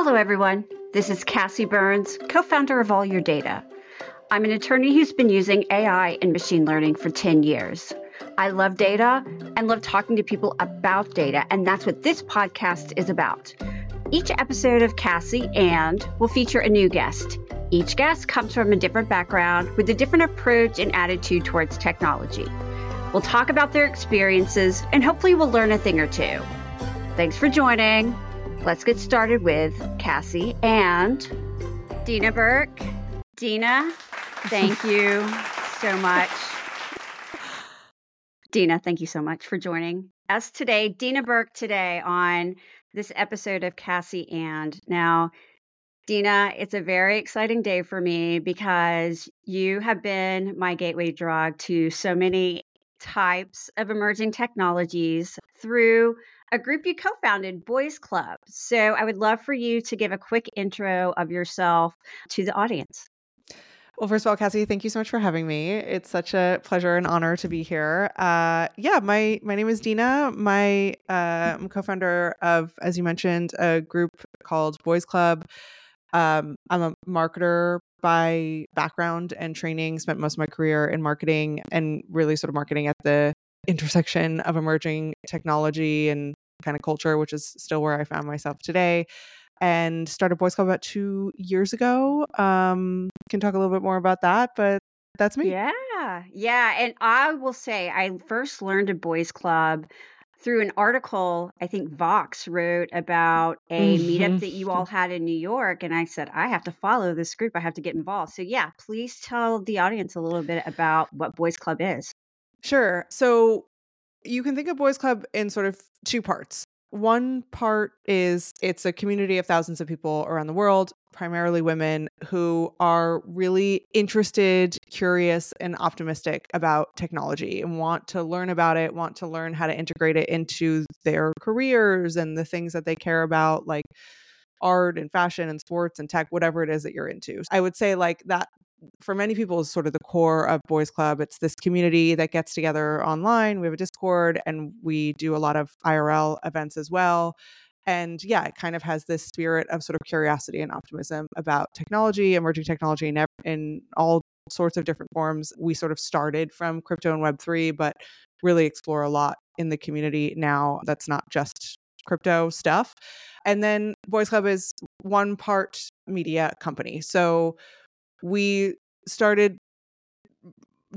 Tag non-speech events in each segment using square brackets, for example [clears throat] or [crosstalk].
Hello, everyone. This is Kassi Burns, co founder of All Your Data. I'm an attorney who's been using AI and machine learning for 10 years. I love data and love talking to people about data, and that's what this podcast is about. Each episode of Kassi and will feature a new guest. Each guest comes from a different background with a different approach and attitude towards technology. We'll talk about their experiences and hopefully we'll learn a thing or two. Thanks for joining. Let's get started with Kassi and Deana Burke. Deana, thank you so much. Deana, thank you so much for joining us today. Deana Burke today on this episode of Kassi and. Now, Deana, it's a very exciting day for me because you have been my gateway drug to so many types of emerging technologies through a group you co founded, Boys Club. So I would love for you to give a quick intro of yourself to the audience. Well, first of all, Kassi, thank you so much for having me. It's such a pleasure and honor to be here. Uh, yeah, my my name is Deana. My uh, I'm co-founder of, as you mentioned, a group called Boys Club. Um, I'm a marketer by background and training. Spent most of my career in marketing and really sort of marketing at the intersection of emerging technology and kind of culture, which is still where I found myself today. And started Boys Club about two years ago. Um, can talk a little bit more about that, but that's me. Yeah, yeah. And I will say, I first learned of Boys Club through an article I think Vox wrote about a mm-hmm. meetup that you all had in New York. And I said, I have to follow this group. I have to get involved. So, yeah, please tell the audience a little bit about what Boys Club is. Sure. So, you can think of Boys Club in sort of two parts. One part is it's a community of thousands of people around the world, primarily women, who are really interested, curious, and optimistic about technology and want to learn about it, want to learn how to integrate it into their careers and the things that they care about, like art and fashion and sports and tech, whatever it is that you're into. I would say, like, that for many people is sort of the core of Boys Club. It's this community that gets together online. We have a Discord and we do a lot of IRL events as well. And yeah, it kind of has this spirit of sort of curiosity and optimism about technology, emerging technology in, in all sorts of different forms. We sort of started from crypto and Web3, but really explore a lot in the community now that's not just crypto stuff. And then Boys Club is one part media company. So we started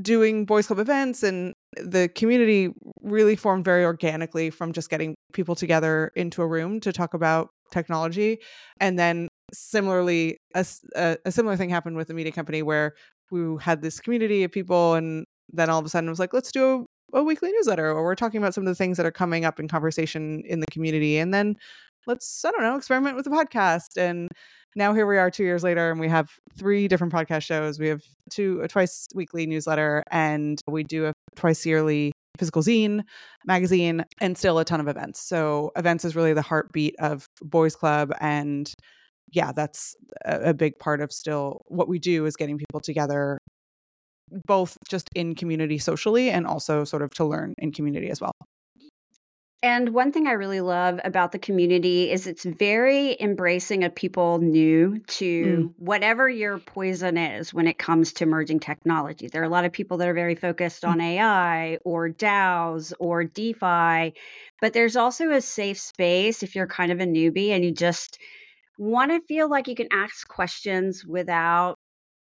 doing boys club events and the community really formed very organically from just getting people together into a room to talk about technology. And then similarly a, a, similar thing happened with the media company where we had this community of people and then all of a sudden it was like let's do a, a weekly newsletter or we're talking about some of the things that are coming up in conversation in the community and then let's i don't know experiment with a podcast and now here we are two years later and we have three different podcast shows. We have two a twice weekly newsletter and we do a twice yearly physical zine magazine and still a ton of events. So events is really the heartbeat of boys club and yeah that's a, a big part of still what we do is getting people together both just in community socially and also sort of to learn in community as well and one thing I really love about the community is it's very embracing of people new to mm. whatever your poison is when it comes to emerging technology. There are a lot of people that are very focused on mm. AI or DAOs or DeFi, but there's also a safe space if you're kind of a newbie and you just want to feel like you can ask questions without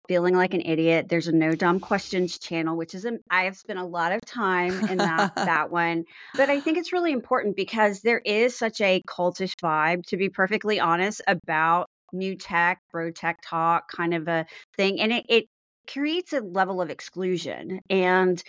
feeling like an idiot. There's a no dumb questions channel, which is a, I have spent a lot of time in that [laughs] that one. But I think it's really important because there is such a cultish vibe, to be perfectly honest, about new tech, bro tech talk kind of a thing. And it, it creates a level of exclusion. And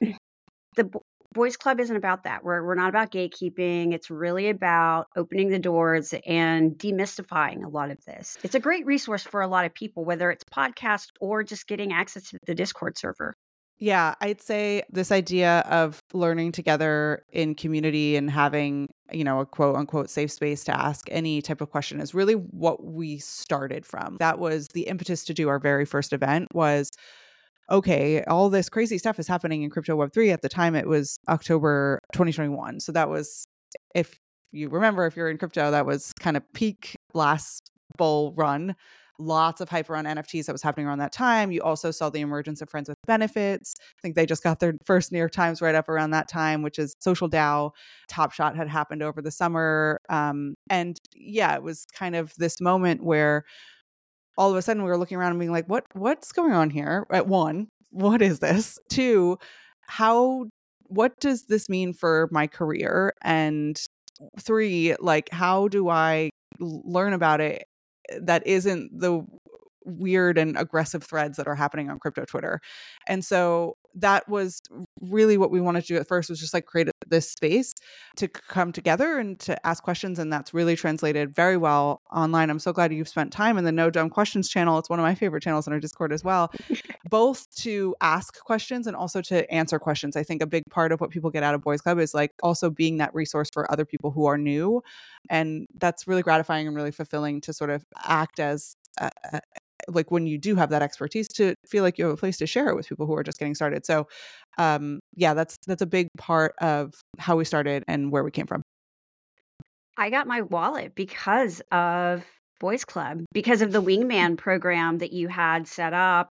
[clears throat] the Boys Club isn't about that. We're, we're not about gatekeeping. It's really about opening the doors and demystifying a lot of this. It's a great resource for a lot of people, whether it's podcast or just getting access to the Discord server. Yeah, I'd say this idea of learning together in community and having, you know, a quote unquote safe space to ask any type of question is really what we started from. That was the impetus to do our very first event was okay, all this crazy stuff is happening in crypto web 3 at the time it was October 2021. So that was if you remember, if you're in crypto, that was kind of peak last bull run. Lots of hype around NFTs that was happening around that time. You also saw the emergence of Friends with Benefits. I think they just got their first New York Times write up around that time, which is Social DAO. Top Shot had happened over the summer. Um, and yeah, it was kind of this moment where all of a sudden we were looking around and being like, what what's going on here? At one, what is this? Two, how what does this mean for my career? And three, like how do I learn about it that isn't the weird and aggressive threads that are happening on crypto Twitter. And so that was really what we wanted to do at first was just like create this space to come together and to ask questions and that's really translated very well online. I'm so glad you've spent time in the No Dumb Questions channel. It's one of my favorite channels in our Discord as well. [laughs] Both to ask questions and also to answer questions. I think a big part of what people get out of Boys Club is like also being that resource for other people who are new and that's really gratifying and really fulfilling to sort of act as a, like when you do have that expertise to feel like you have a place to share it with people who are just getting started. So um yeah that's that's a big part of how we started and where we came from. I got my wallet because of boys club because of the wingman program that you had set up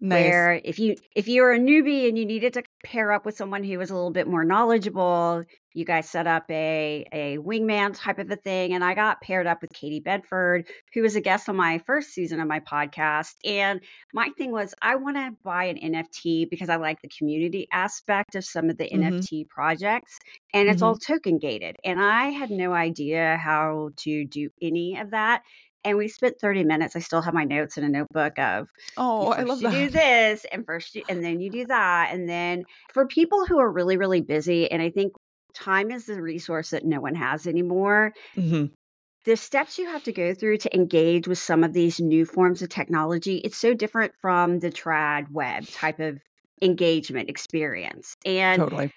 nice. where if you if you're a newbie and you needed to pair up with someone who was a little bit more knowledgeable you guys set up a a wingman type of a thing and i got paired up with katie bedford who was a guest on my first season of my podcast and my thing was i want to buy an nft because i like the community aspect of some of the mm-hmm. nft projects and it's mm-hmm. all token gated and i had no idea how to do any of that and we spent 30 minutes. I still have my notes in a notebook of oh, I love you that. do this and first you, and then you do that. And then for people who are really, really busy, and I think time is the resource that no one has anymore. Mm-hmm. The steps you have to go through to engage with some of these new forms of technology, it's so different from the trad web type of engagement experience. And totally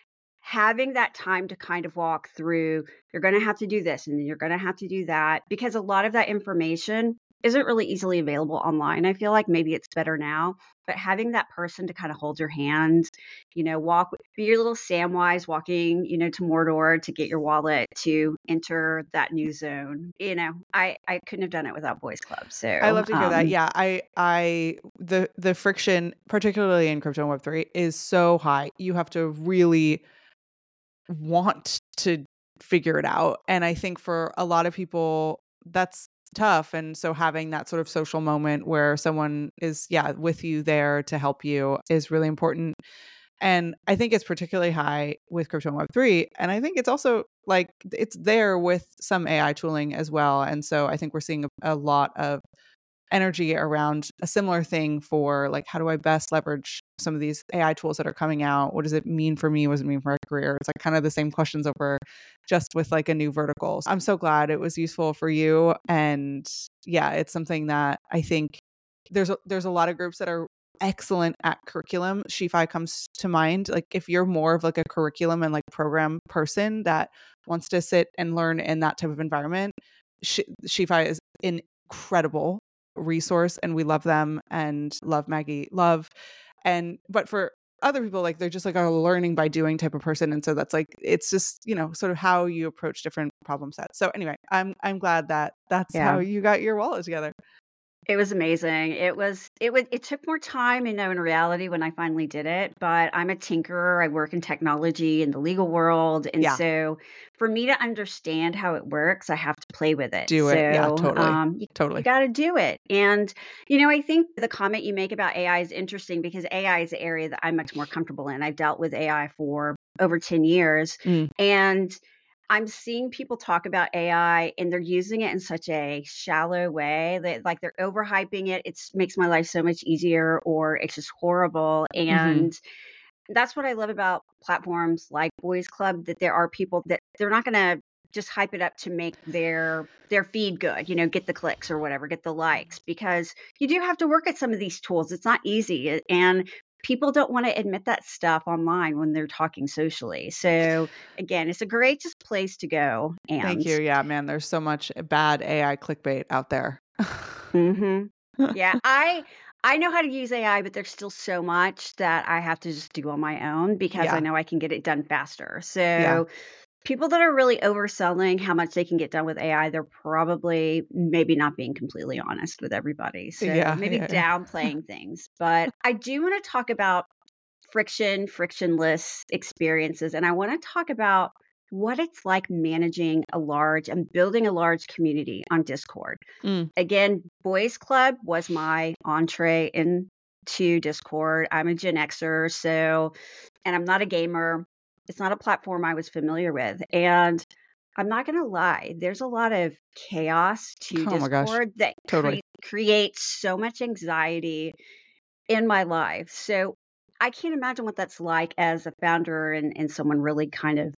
having that time to kind of walk through, you're going to have to do this and you're going to have to do that because a lot of that information isn't really easily available online. I feel like maybe it's better now, but having that person to kind of hold your hand, you know, walk, be your little Samwise walking, you know, to Mordor to get your wallet to enter that new zone. You know, I I couldn't have done it without Boys Club. So I love to hear um, that. Yeah, I I the the friction, particularly in crypto and Web three, is so high. You have to really want to figure it out. And I think for a lot of people, that's tough. And so having that sort of social moment where someone is, yeah, with you there to help you is really important. And I think it's particularly high with crypto and Web3. And I think it's also like it's there with some AI tooling as well. And so I think we're seeing a, a lot of energy around a similar thing for like how do I best leverage some of these AI tools that are coming out? What does it mean for me? What does it mean for my career? It's like kind of the same questions over just with like a new vertical. So I'm so glad it was useful for you. And yeah, it's something that I think there's a, there's a lot of groups that are excellent at curriculum. SheFi comes to mind. Like if you're more of like a curriculum and like program person that wants to sit and learn in that type of environment, SheFi is incredible resource and we love them and love Maggie love and but for other people like they're just like a learning by doing type of person and so that's like it's just you know sort of how you approach different problem sets so anyway i'm i'm glad that that's yeah. how you got your wallet together it was amazing. It was it would it took more time, you know, in reality when I finally did it. But I'm a tinkerer. I work in technology in the legal world, and yeah. so for me to understand how it works, I have to play with it. Do it, so, yeah, totally, um, you, totally. You got to do it. And you know, I think the comment you make about AI is interesting because AI is an area that I'm much more comfortable in. I've dealt with AI for over ten years, mm. and I'm seeing people talk about AI and they're using it in such a shallow way that like they're overhyping it. It makes my life so much easier or it's just horrible. Mm-hmm. And mm-hmm. that's what I love about platforms like Boys Club that there are people that they're not going to just hype it up to make their their feed good, you know, get the clicks or whatever, get the likes because you do have to work at some of these tools. It's not easy and people don't want to admit that stuff online when they're talking socially. So again, it's a great just place to go. And thank you. Yeah, man, there's so much bad AI clickbait out there. mm-hmm. Yeah, [laughs] I I know how to use AI, but there's still so much that I have to just do on my own because yeah. I know I can get it done faster. So. Yeah. People that are really overselling how much they can get done with AI, they're probably maybe not being completely honest with everybody. So Yeah, maybe yeah, downplaying things. But I do want to talk about friction, frictionless experiences. And I want to talk about what it's like managing a large and building a large community on Discord. Mm. Again, Boys Club was my entree into Discord. I'm a Gen Xer, so, and I'm not a gamer. It's not a platform I was familiar with. And I'm not going to lie, there's a lot of chaos to Oh. Discord that Totally. cre- creates so much anxiety in my life. So I can't imagine what that's like as a founder and, and someone really kind of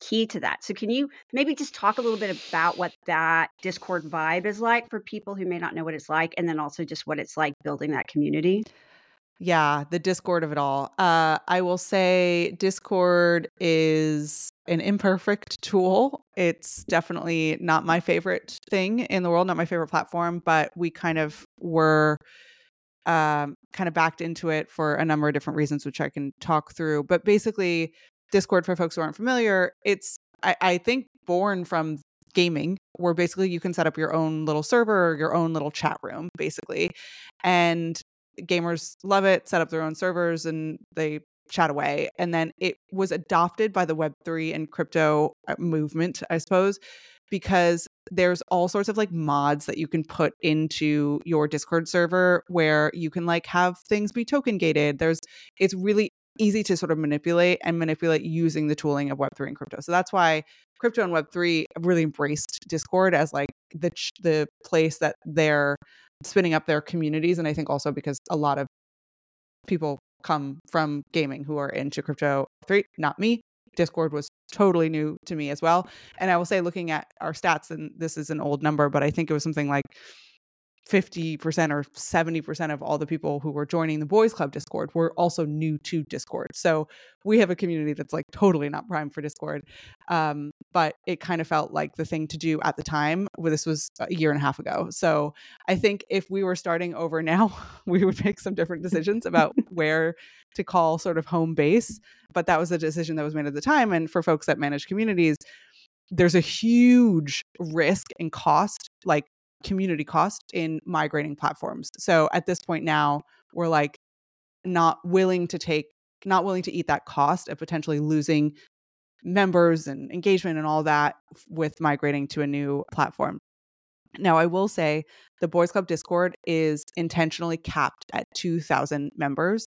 key to that. So can you maybe just talk a little bit about what that Discord vibe is like for people who may not know what it's like and then also just what it's like building that community? Yeah, the Discord of it all. Uh, I will say Discord is an imperfect [laughs] tool. It's definitely not my favorite thing in the world, not my favorite platform, but we kind of were um, kind of backed into it for a number of different reasons, which I can talk through. But basically, Discord, for folks who aren't familiar, it's, I, I think, born from gaming, where basically you can set up your own little server or your own little chat room, basically. And gamers love it, set up their own servers, and they chat away. And then it was adopted by the Web3 and crypto uh, movement, I suppose, because there's all sorts of like mods that you can put into your Discord server where you can like have things be token gated. There's it's really easy to sort of manipulate and manipulate using the tooling of Web3 and crypto. So that's why crypto and Web3 really embraced Discord as like the the place that they're spinning up their communities and I think also because a lot of people come from gaming who are into crypto 3 not me. Discord was totally new to me as well. And i will say looking at our stats and this is an old number but i think it was something like 50% or 70% of all the people who were joining the boys club discord were also new to discord. So we have a community that's like totally not prime for discord. Um, but it kind of felt like the thing to do at the time well, this was a year and a half ago so i think if we were starting over now [laughs] we would make some different decisions about [laughs] where to call sort of home base but that was a decision that was made at the time and for folks that manage communities there's a huge risk and cost like community cost in migrating platforms. So at this point now, we're like not willing to take, not willing to eat that cost of potentially losing members and engagement and all that with migrating to a new platform. Now, I will say the Boys Club Discord is intentionally capped at 2,000 members.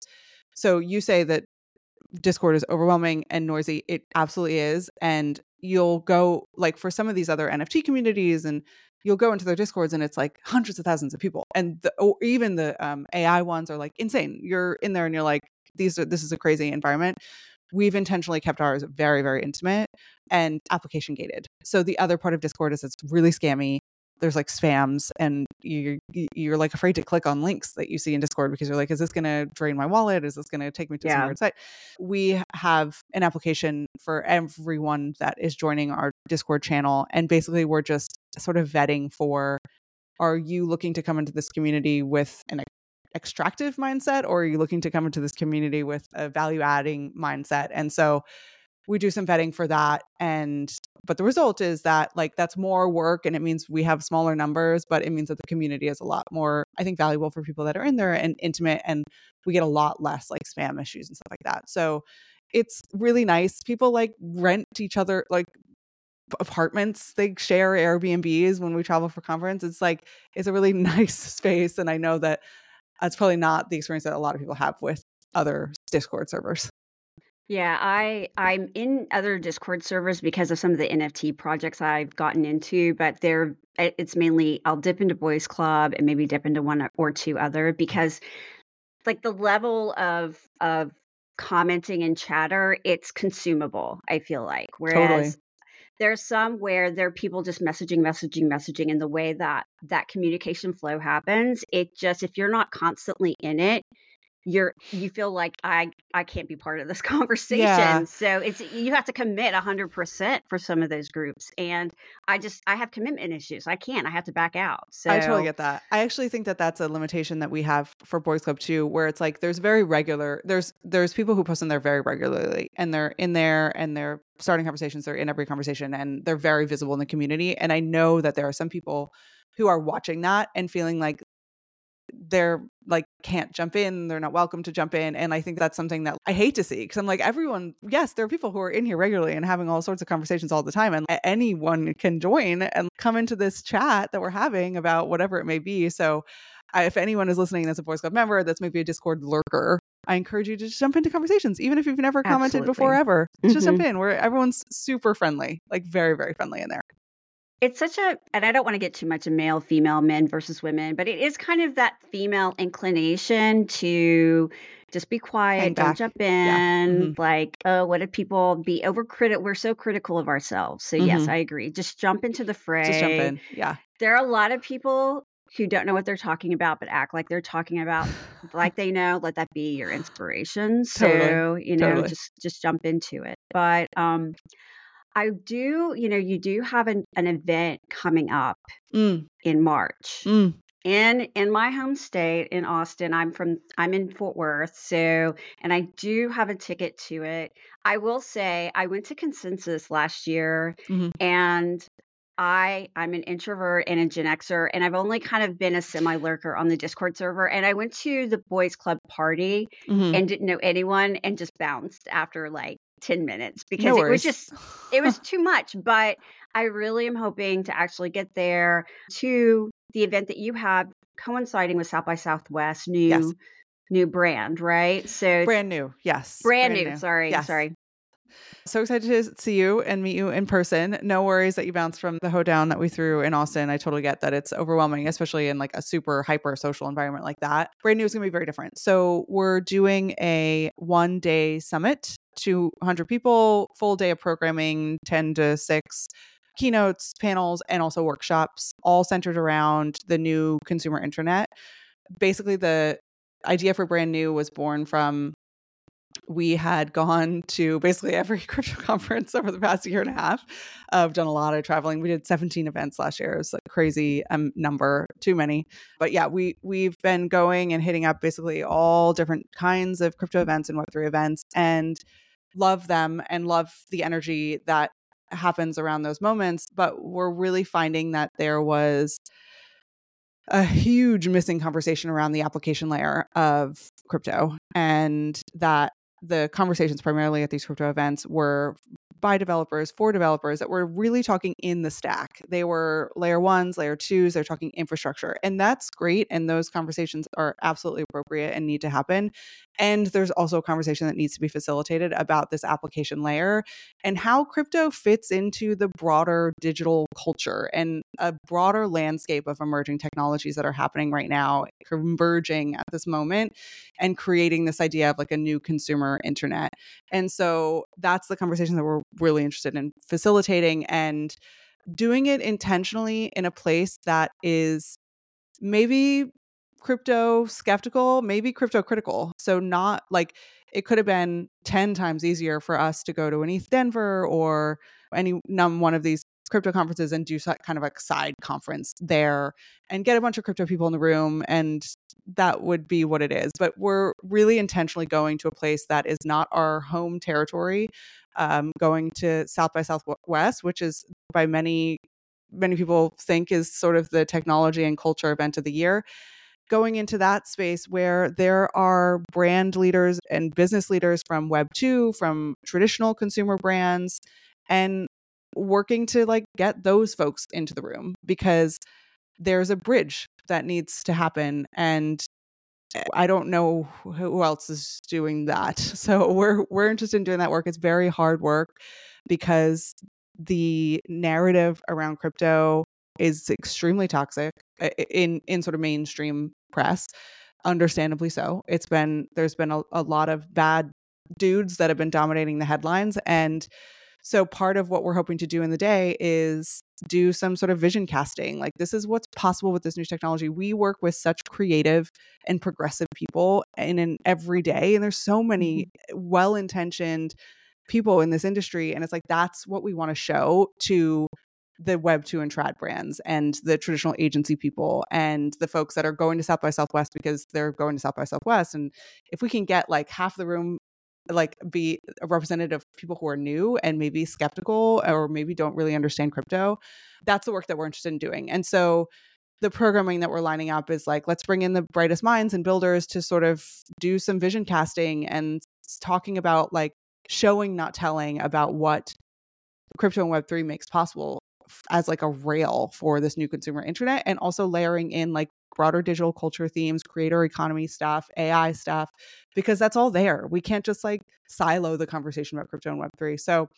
So you say that Discord is overwhelming and noisy. It absolutely is. And you'll go, like, for some of these other NFT communities and you'll go into their discords and it's like hundreds of thousands of people and the, even the um, ai ones are like insane you're in there and you're like these are this is a crazy environment we've intentionally kept ours very very intimate and application gated. So the other part of discord is it's really scammy. There's like spams and you're you're like afraid to click on links that you see in discord because you're like is this going to drain my wallet? Is this going to take me to some Yeah. weird site? We have an application for everyone that is joining our discord channel and basically we're just sort of vetting for are you looking to come into this community with an extractive mindset or are you looking to come into this community with a value adding mindset? And so we do some vetting for that and but the result is that like that's more work and it means we have smaller numbers but it means that the community is a lot more i think valuable for people that are in there and intimate and we get a lot less like spam issues and stuff like that. So it's really nice. People like rent each other like apartments. They share airbnbs when we travel for conference. It's like it's a really [laughs] nice space and i know that that's probably not the experience that a lot of people have with other discord servers Yeah, I I'm in other Discord servers because of some of the NFT projects I've gotten into, but they're it's mainly I'll dip into Boys Club and maybe dip into one or two other because like the level of of commenting and chatter, it's consumable, I feel like. Totally. There's some where there are people just messaging, messaging, messaging, and the way that that communication flow happens, it just if you're not constantly in it, you're you feel like I I can't be part of this [laughs] conversation. Yeah. So it's you have to commit 100% for some of those groups and I just I have commitment issues. I can't. I have to back out. So I totally get that. I actually think that that's a limitation that we have for Boys Club too, where it's like there's very regular. There's there's people who post in there very regularly, and they're in there and they're starting conversations. They're in every conversation, and they're very visible in the community. And I know that there are some people who are watching that and feeling like they're like can't jump in they're not welcome to jump in and i think that's something that i hate to see because i'm like everyone yes there are people who are in here regularly and having all sorts of conversations all the time and anyone can join and come into this chat that we're having about whatever it may be so if anyone is listening that's a Boys Club member that's maybe a discord lurker I encourage you to just jump into conversations, even if you've never commented Absolutely. before ever. Just jump mm-hmm. in where everyone's super friendly, like very, very friendly in there. It's such a, and I don't want to get too much of male, female, men versus women, but it is kind of that female inclination to just be quiet, don't jump Yeah. in. Like, oh, what if people be overcritical? We're so critical of ourselves. So, yes, Mhm. I agree. Just jump into the fray. Just jump in. Yeah. There are a lot of people who don't know what they're talking about, but act like they're talking about like they know. Let that be your inspiration. So, Totally. you know, Totally. just just jump into it. But um I do, you know, you do have an, an event coming up Mm, in March. mm. In in my home state in Austin. I'm from I'm in Fort Worth. So, and I do have a ticket to it. I will say I went to Consensus last year Mhm. and I I'm an introvert and a Gen Xer and I've only kind of been a semi lurker on the Discord server and I went to the boys club party Mhm. and didn't know anyone and just bounced after like 10 minutes because No it was just it was [laughs] too much but i really am hoping to actually get there to the event that you have coinciding with south by southwest new Yes. new brand right so brand, brand new. Yes. Brand new, sorry Yes. sorry So excited to see you and meet you in person. No worries that you bounced from the hoedown that we threw in Austin. I totally get that it's overwhelming, especially in like a super hyper social environment like that. Brand new is going to be very different. So we're doing a one day summit, 200 people, full day of programming, 10 to 6 keynotes, panels, and also workshops, all centered around the new consumer internet. Basically, the idea for brand new was born from we had gone to basically every [laughs] crypto conference over the past year and a half. I've done a lot of traveling. We did 17 events last year. It's a crazy um, number, too many. But yeah, we we've been going and hitting up basically all different kinds of crypto events and Web3 events, and love them and love the energy that happens around those moments. But we're really finding that there was a huge missing conversation around the application layer of crypto and that the conversations primarily at these crypto events were by developers for developers that were really talking in the stack. They were layer ones, layer twos, they're talking infrastructure. And that's great. And those conversations are absolutely appropriate and need to happen. And there's also a conversation that needs to be facilitated about this application layer and how crypto fits into the broader digital culture and a broader landscape of emerging technologies that are happening right now, converging at this moment and creating this idea of like a new consumer internet. And so that's the conversation that we're really interested in facilitating and doing it intentionally in a place that is maybe crypto skeptical, maybe crypto critical. So not like it could have been 10 times easier for us to go to an ETH Denver or any one of these crypto conferences and do kind of a side conference there and get a bunch of crypto people in the room and that would be what it is but we're really intentionally going to a place that is not our home territory um, going to south by southwest which is by many many people think is sort of the technology and culture event of the year going into that space where there are brand leaders and business leaders from web 2 from traditional consumer brands and working to like get those folks into the room because there's a bridge that needs to happen and eh, I don't know who else is doing that. [laughs] So we're we're interested in doing that work. It's very hard work because the narrative around crypto is extremely toxic in in sort of mainstream press understandably so it's been there's been a, a lot of bad dudes that have been dominating the headlines and So part of what we're hoping to do in the day is do some sort of vision casting. Like this is what's possible with this new technology. We work with such creative and progressive people in an every day and there's so many mm-hmm. well-intentioned people in this industry and it's like that's what we want to show to the web 2 and trad brands and the traditional agency people and the folks that are going to south by southwest because they're going to south by southwest. And if we can get like half the room like be a representative of people who are new and maybe skeptical or maybe don't really understand crypto that's the work that we're interested in doing. And so the programming that we're lining up is like let's bring in the brightest minds and builders to sort of do some vision casting and talking about like showing not telling about what crypto and web3 makes possible as like a rail for this new consumer internet and also layering in like broader digital culture themes, creator economy stuff, AI stuff, because that's all there. We can't just like silo the conversation about crypto and Web3. So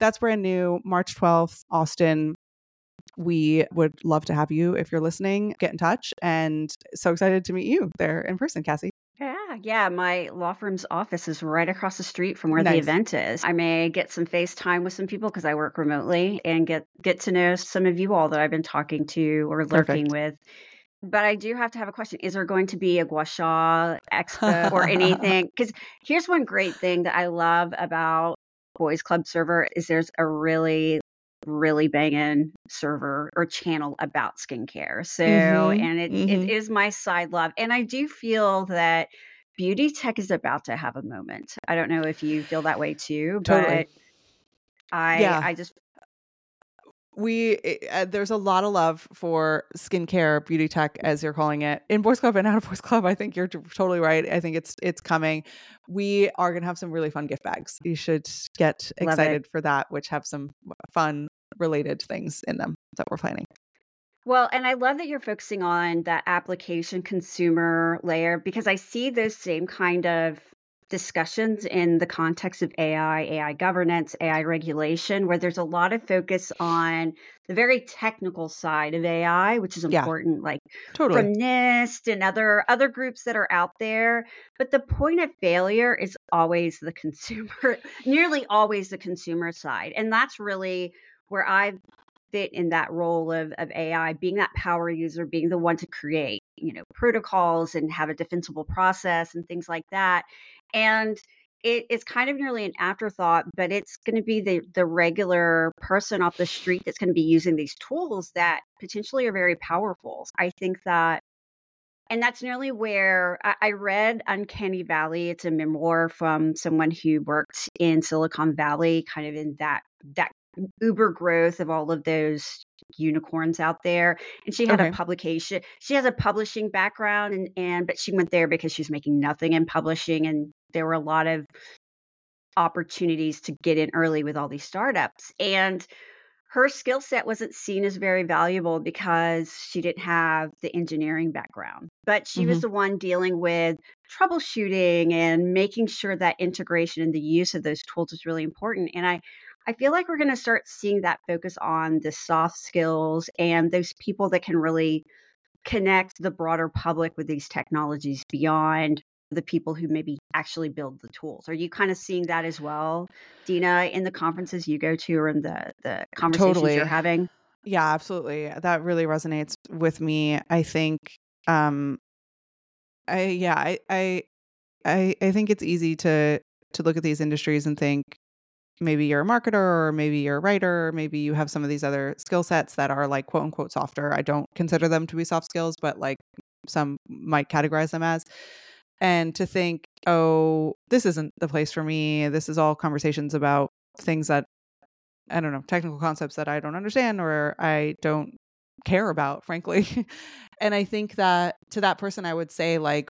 that's brand new. March 12th, Austin. We would love to have you if you're listening. Get in touch and so excited to meet you there in person, Kassi. Yeah, yeah. My law firm's office is right across the street from where nice. the event is. I may get some FaceTime with some people because I work remotely and get get to know some of you all that I've been talking to or lurking Perfect. with but I do have to have a question. Is there going to be a gua sha expo or [laughs] anything? Because here's one great thing that I love about Boys Club server is there's a really really banging server or channel about skincare. So, mm-hmm, and it, mm-hmm. it is my side love. And I do feel that beauty tech is about to have a moment. I don't know if you feel that way too, totally. but I yeah. I just we uh, there's a lot of love for skincare beauty tech as you're calling it in boys club and out of boys club i think you're t- totally right i think it's it's coming we are going to have some really fun gift bags you should get excited for that which have some fun related things in them that we're planning well, and I love that you're focusing on that application consumer layer because I see those same kind of discussions in the context of AI, AI governance, AI regulation, where there's a lot of focus on the very technical side of AI, which is important, yeah, like totally. from NIST and other other groups that are out there. But the point of failure is always the consumer, [laughs] nearly always the consumer side, and that's really where I fit in that role of of AI, being that power user, being the one to create, you know, protocols and have a defensible process and things like that and it, it's kind of nearly an afterthought, but it's going to be the the regular person off the street that's going to be using these tools that potentially are very powerful. I think that, and that's nearly where I, I read Uncanny Valley. It's a memoir from someone who worked in Silicon Valley, kind of in that that uber growth of all of those unicorns out there and she had okay. a publication she has a publishing background and and but she went there because she's making nothing in publishing and there were a lot of opportunities to get in early with all these startups and her skill set wasn't seen as very valuable because she didn't have the engineering background but she mm-hmm. was the one dealing with troubleshooting and making sure that integration and the use of those tools is really important and i I feel like we're going to start seeing that focus on the soft skills and those people that can really connect the broader public with these technologies beyond the people who maybe actually build the tools. Are you kind of seeing that as well, Deana, in the conferences you go to or in the the conversations totally. you're having? Yeah, absolutely. That really resonates with me. I think um I yeah, I I I, I think it's easy to to look at these industries and think maybe you're a marketer or maybe you're a writer, maybe you have some of these other skill sets that are like quote unquote softer. I don't consider them to be soft skills, but like some might categorize them as. And to think, oh, this isn't the place for me. This is all conversations about things that I don't know, technical concepts that I don't understand or I don't care about, frankly. [laughs] and I think that to that person, I would say, like,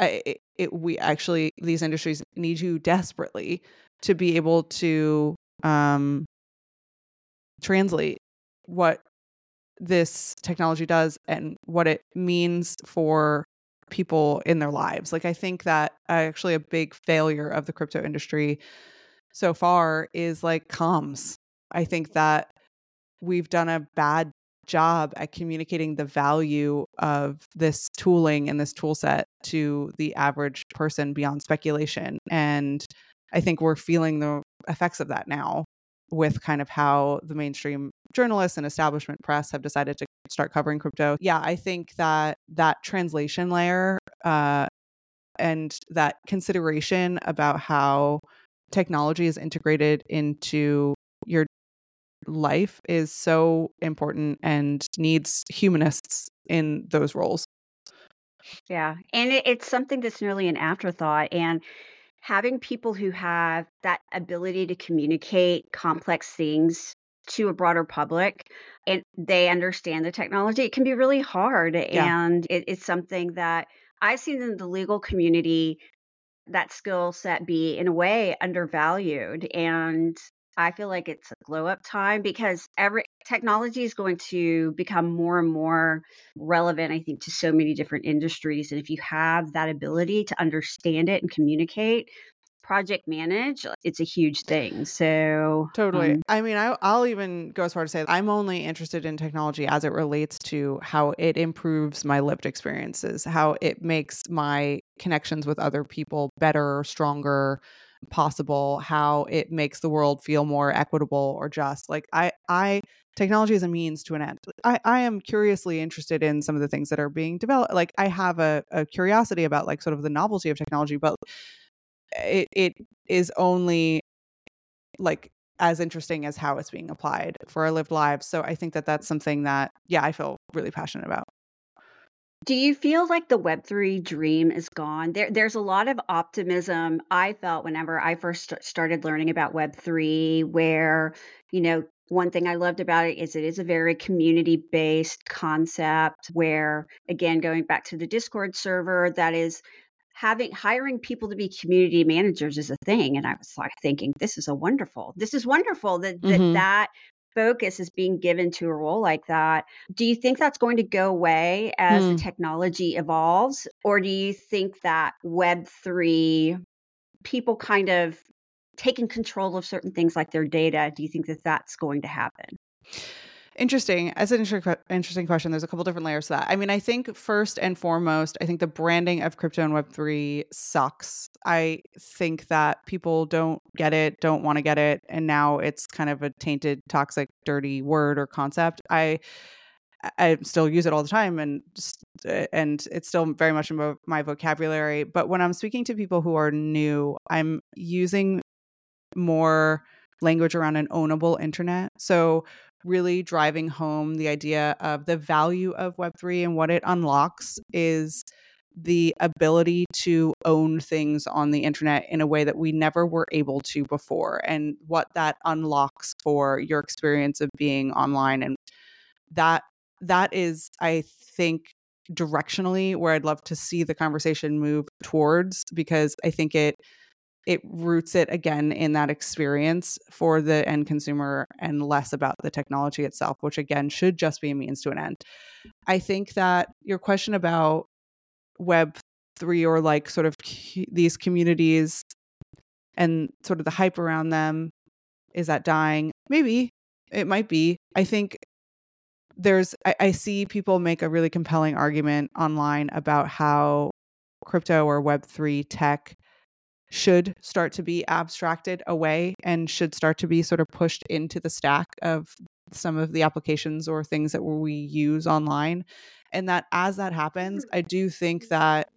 I, it, it, we actually these industries need you desperately to be able to um, translate what this technology does and what it means for people in their lives. Like I think that actually a big failure of the crypto industry so far is like comms. I think that we've done a bad job at communicating the value of this tooling and this tool set to the average person beyond speculation. And I think we're feeling the effects of that now with kind of how the mainstream journalists and establishment press have decided to start covering crypto. Yeah, I think that that translation layer uh, and that consideration about how technology is integrated into your life is so important and needs humanists in those roles. Yeah. And it, it's something that's nearly an afterthought. And having people who have that ability to communicate complex things to a broader public and they understand the technology, it can be really hard. Yeah. And it, it's something that I've seen in the legal community that skill set be in a way undervalued and I feel like it's a glow up time because every technology is going to become more and more relevant, I think, to so many different industries. And if you have that ability to understand it and communicate, project manage, it's a huge thing. So, Totally. um, I mean, I, I'll even go as far to say I'm only interested in technology as it relates to how it improves my lived experiences, how it makes my connections with other people better, stronger, possible, how it makes the world feel more equitable or just. Like I, I technology is a means to an end. I, I am curiously interested in some of the things that are being developed. Like I have a, a curiosity about like sort of the novelty of technology, but it it is only like as interesting as how it's being applied for our lived lives. So I think that that's something that yeah, I feel really passionate about. Do you feel like the Web3 dream is gone? There, there's a lot of optimism I felt whenever I first st- started learning about Web3, where, you know, one thing I loved about it is it is a very community based concept where, again, going back to the Discord server, that is having hiring people to be community managers is a thing and i was like thinking this is a wonderful this is wonderful that that, Mhm. that focus is being given to a role like that do you think that's going to go away as the Hmm. technology evolves or do you think that web3 people kind of taking control of certain things like their data do you think that that's going to happen Interesting. That's an inter- interesting question. There's a couple different layers to that. I mean, I think first and foremost, I think the branding of crypto and Web3 sucks. I think that people don't get it, don't want to get it, and now it's kind of a tainted, toxic, dirty word or concept. I I still use it all the time, and just, uh, and it's still very much in my vocabulary. But when I'm speaking to people who are new, I'm using more language around an ownable internet. So, really driving home the idea of the value of Web3 and what it unlocks is the ability to own things on the internet in a way that we never were able to before, and what that unlocks for your experience of being online. And that that is, I think, directionally where I'd love to see the conversation move towards because I think it it roots it again in that experience for the end consumer and less about the technology itself, which again should just be a means to an end. I think that your question about Web three or like sort of these communities and sort of the hype around them is that dying? Maybe it might be. I think there's I, I see people make a really compelling argument online about how crypto or Web three tech should start to be abstracted away and should start to be sort of pushed into the stack of some of the applications or things that we use online. And that as that happens hmm. i do think that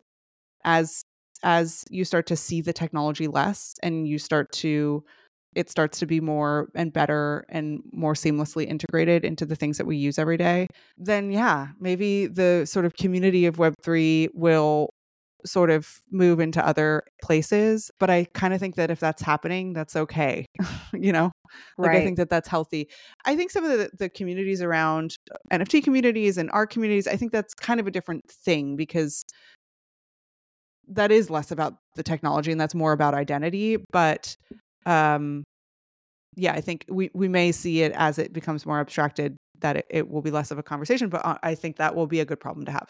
as as you start to see the technology less and you start to it starts to be more and better and more seamlessly integrated into the things that we use every day then yeah maybe the sort of community of web3 will sort of move into other places but i kind of think that if that's happening that's okay [laughs] you know? Like i think that that's healthy. I think some of the, the communities around nft communities and art communities i think that's kind of a different thing because that is less about the technology and that's more about identity but um yeah i think we we may see it as it becomes more abstracted that it, it will be less of a conversation but uh, i think that will be a good problem to have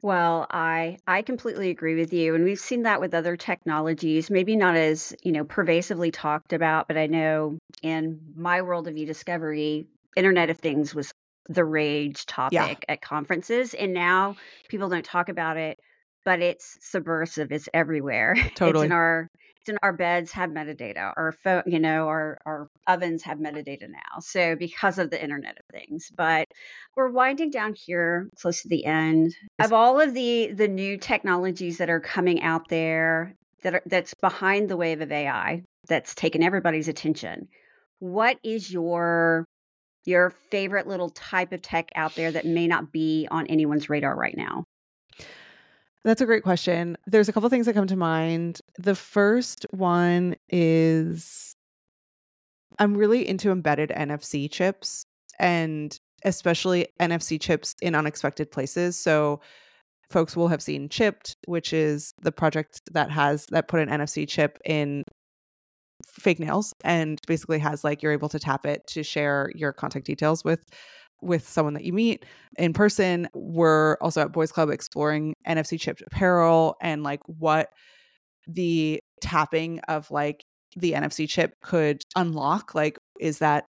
Well, I I completely agree with you, and we've seen that with other technologies, maybe not as, you know, pervasively talked about, but I know in my world of e-discovery, Internet of Things was the rage yeah topic at conferences, and now people don't talk about it, but it's subversive, it's everywhere. [laughs] It's in totally our our beds have metadata, our phone, you know, our, our ovens have metadata now. So because of the Internet of Things. But we're winding down here close to the end of all of the the new technologies that are coming out there that are that's behind the wave of AI that's taken everybody's attention. What is your your favorite little type of tech out there that may not be on anyone's radar right now? That's a great question. There's a couple things that come to mind. The first one is I'm really into embedded NFC chips and especially NFC chips in unexpected places. So folks will have seen Chipped, which is the project that has that put an NFC chip in fake nails and basically has like you're able to tap it to share your contact details with with someone that you meet in person. We're also at Boys Club exploring NFC chipped apparel and like what the tapping of like the NFC chip could unlock. Like, is that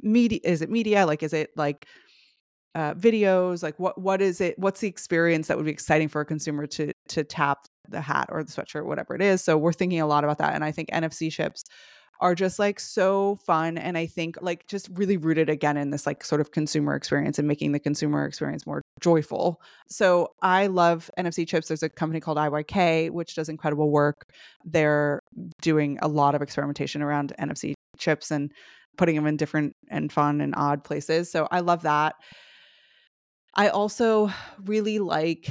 media? Is it media? Like, is it like uh, videos? Like, what what is it? What's the experience that would be exciting for a consumer to to tap the hat or the sweatshirt, whatever it is? So we're thinking a lot about that, and I think NFC chips are just like so fun and i think like just really rooted again in this like sort of consumer experience and making the consumer experience more joyful. So i love nfc chips. There's a company called iyk which does incredible work. They're doing a lot of experimentation around nfc chips and putting them in different and fun and odd places so i love that. I also really like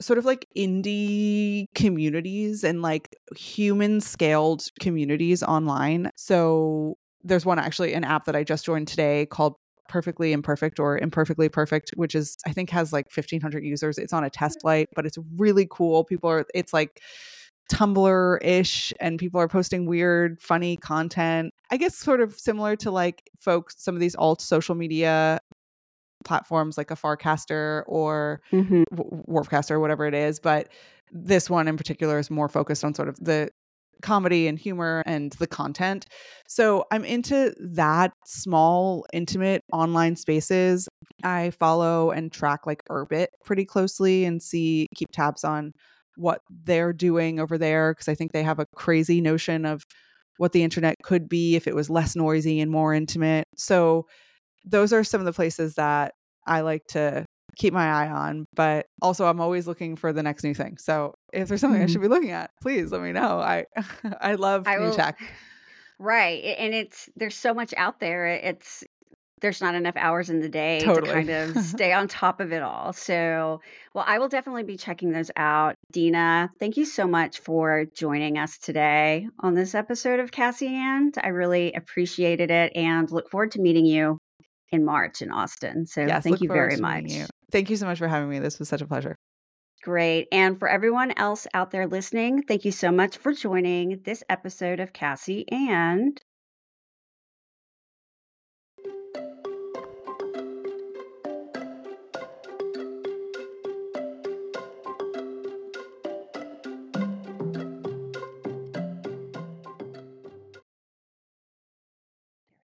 sort of like indie communities and like human scaled communities online. So there's one actually an app that I just joined today called Perfectly Imperfect or Imperfectly Perfect, which is I think has like 1500 users. It's on a test mm. flight, but it's really cool. People are it's like Tumblr ish, and people are posting weird, funny content. I guess sort of similar to like folks, some of these alt social media platforms like a Farcaster or mm-hmm. Warpcaster or whatever it is. But this one in particular is more focused on sort of the comedy and humor and the content. So I'm into that small, intimate online spaces. I follow and track like Urbit pretty closely and see, keep tabs on what they're doing over there because I think they have a crazy notion of what the internet could be if it was less noisy and more intimate. So those are some of the places that I like to keep my eye on, but also I'm always looking for the next new thing. So if there's something mm-hmm. I should be looking at, please let me know. I [laughs] I love I new will, tech. [laughs] Right. And it's there's so much out there. It's there's not enough hours in the day totally. to kind of [laughs] stay on top of it all. So, well, I will definitely be checking those out. Deana, thank you so much for joining us today on this episode of Kassi and. I really appreciated it and look forward to meeting you in March in Austin. So yes, thank you very much. You. Thank you so much for having me. This was such a pleasure. Great. And for everyone else out there listening, thank you so much for joining this episode of Kassi and